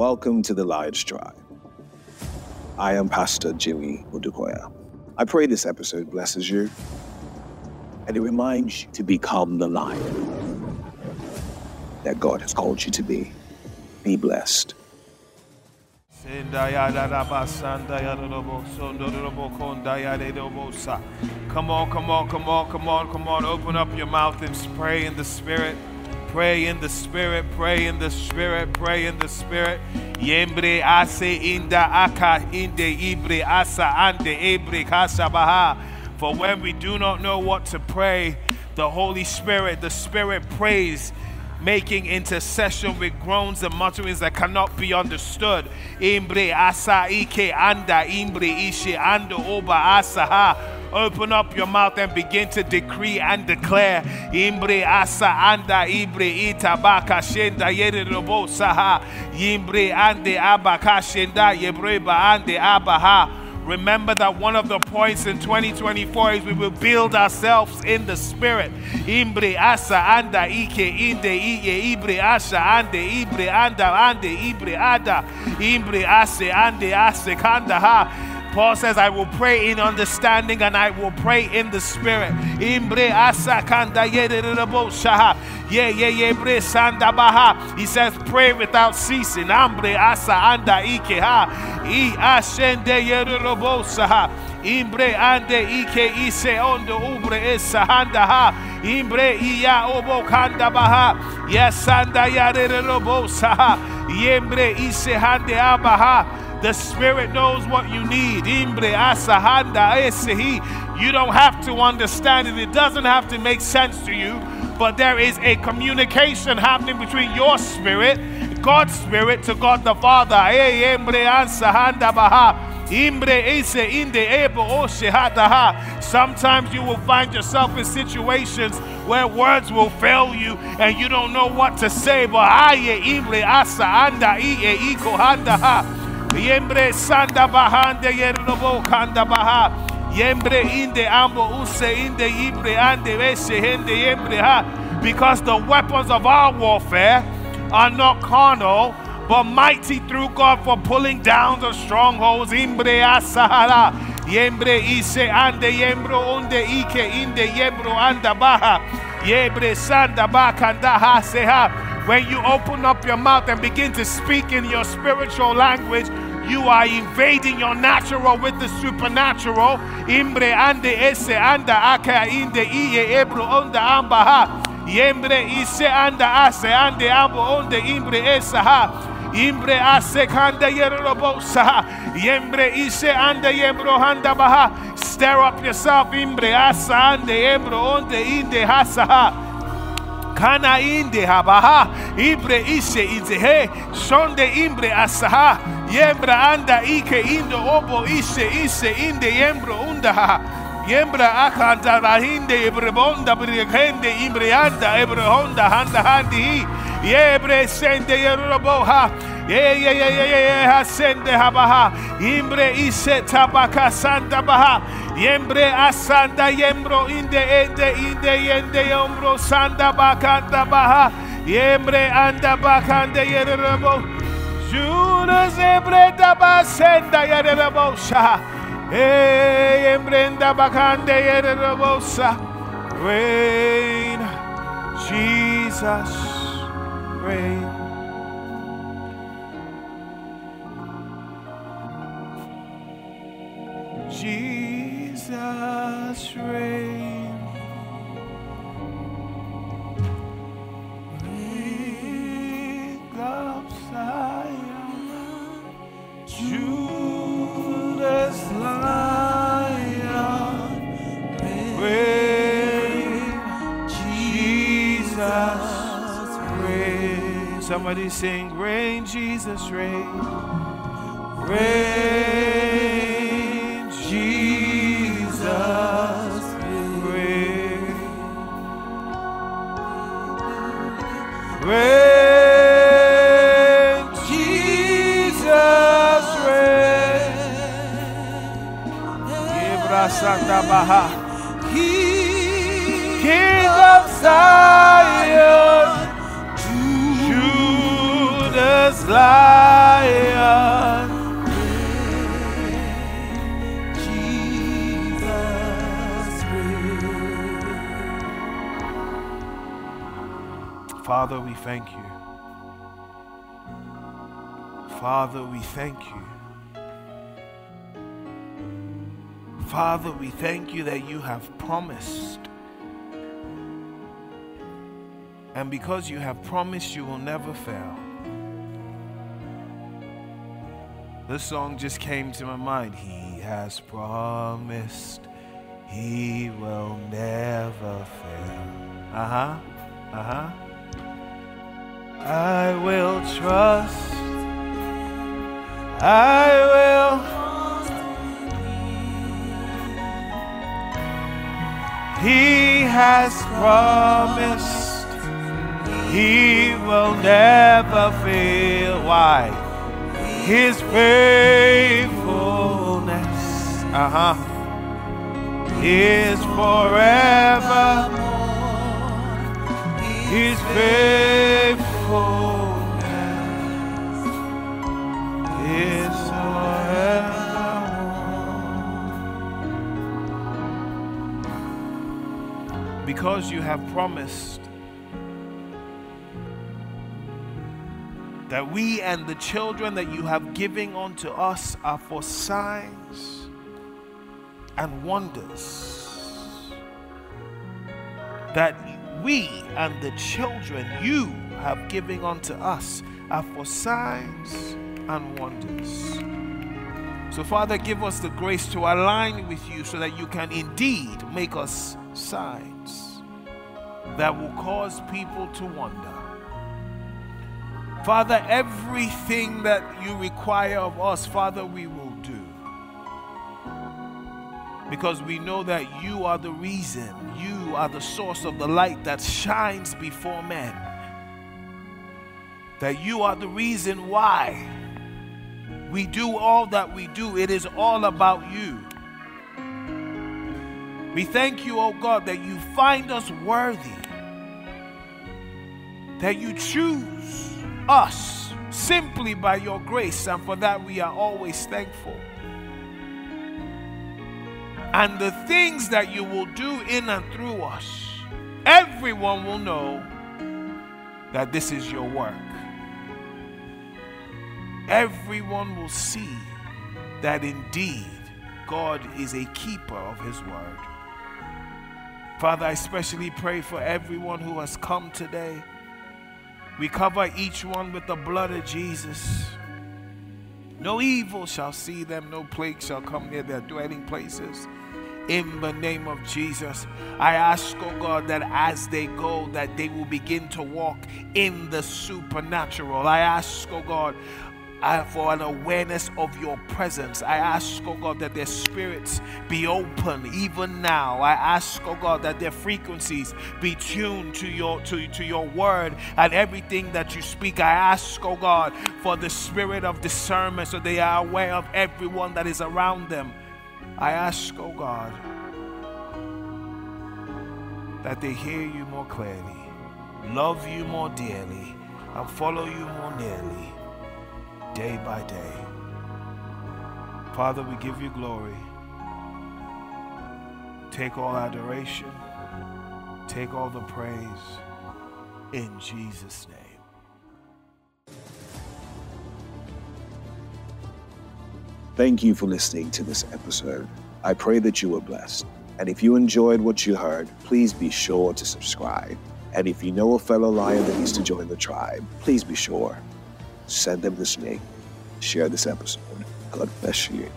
Welcome to the Lions Tribe. I am Pastor Jimmy Odukoya. I pray this episode blesses you and it reminds you to become the lion that God has called you to be. Be blessed. Come on, come on, come on, come on, come on. Open up your mouth and pray in the Spirit. Pray in the Spirit, pray in the Spirit, pray in the Spirit. Yembre ase inda aka inde ibre asa ande ebre kasabaha. For when we do not know what to pray, the Holy Spirit, the Spirit prays making intercession with groans and mutterings that cannot be understood. Imbre asa ike anda imbre ishe anda oba asaha. Open up your mouth and begin to decree and declare. Imbre asa anda ibre itabaka shenda yere robo saha. Imbre ande abaka shenda yebreba ande abaha. Remember that one of the points in 2024 is we will build ourselves in the spirit. Imbre asa anda ike inde iye ibre asa ande ibre anda ande ibre ada imbre ase ande ase kanda ha. Paul says, I will pray in understanding and I will pray in the spirit. He says, pray without ceasing. Ha. Imbre ande ike ise ondo ubre esahanda ha. Imbre iya obo kanda baha. Yes, anda yederabo saha. Yembre ise hande abaha. The Spirit knows what you need. You don't have to understand it, it doesn't have to make sense to you, but there is a communication happening between your spirit, God's Spirit, to God the Father. Sometimes you will find yourself in situations where words will fail you and you don't know what to say. But Yembre sanda bahande yerlobo kanda baha. Yembre inde ambo use inde ibre ande veshe hende yembre ha. Because the weapons of our warfare are not carnal, but mighty through God for pulling down the strongholds. Imbre asahara. Yembre ise ande yembro unde ike inde yembro anda baha. Yebre sanda bakanda ha seha. When you open up your mouth and begin to speak in your spiritual language, you are invading your natural with the supernatural. Imbre ande ese anda aka inde iye ebro onda ambaha. Yembre ise anda ase ande ambo onde imbre esa ha. Imbre ase kanda yerobo saha. Yembre ise anda yembro handa baha. Stir up yourself. Imbre asa ande yembro onde inde hasaha kana inde habaha. Ibre ise izehe shonde imbre asaha. Yembra anda ike indo obo ise ise inde yembro undaha yembra akanta rahinde ibre bonda brigende ibre honda handa handi yebre sende yeroboha ye ye ye ye ye ha sende habaha. Imbre ise tabaka sanda baha Yembre asanda yembro inde ende inde yende yombro sanda bakanda baha. Yembre anda bakande yerebo. Juras ebre daba senda yerebo sha. Hey, yembrenda bakande yerebo sa. Reign, Jesus, reign. Ring of Zion, Judah's lion, reign, Jesus reign. Somebody sing, reign, Jesus reign, reign, Santa Baha. King of Zion, precious lion. Father, we thank you. Father, we thank you. Father, we thank you that you have promised. And because you have promised, you will never fail. This song just came to my mind. He has promised he will never fail. Uh huh. Uh huh. I will trust. I will. He has promised He will never fail. Why? His faithfulness, uh huh, is forever. His faithfulness. Because you have promised that we and the children that you have given unto us are for signs and wonders. That we and the children you have given unto us are for signs and wonders. So, Father, give us the grace to align with you so that you can indeed make us signs that will cause people to wonder. Father, everything that you require of us, Father, we will do. Because we know that you are the reason, you are the source of the light that shines before men. That you are the reason why we do all that we do. It is all about you. We thank you, oh God, that you find us worthy, that you choose us simply by your grace, and for that we are always thankful. And the things that you will do in and through us, everyone will know that this is your work. Everyone will see that indeed God is a keeper of his word. Father, I especially pray for everyone who has come today. We cover each one with the blood of Jesus. No evil shall see them, no plague shall come near their dwelling places. In the name of Jesus, I ask, oh God, that as they go, that they will begin to walk in the supernatural. I ask, oh God, I, for an awareness of your presence. I ask, oh God, that their spirits be open even now. I ask, oh God, that their frequencies be tuned to your to, to your word and everything that you speak. I ask, oh God, for the spirit of discernment so they are aware of everyone that is around them. I ask, oh God, that they hear you more clearly, love you more dearly, and follow you more nearly day by day. Father, we give you glory. Take all adoration, take all the praise in Jesus' name. Thank you for listening to this episode. I pray that you were blessed. And if you enjoyed what you heard, please be sure to subscribe. And if you know a fellow lion that needs to join the tribe, please be sure send them this link, share this episode. God bless you.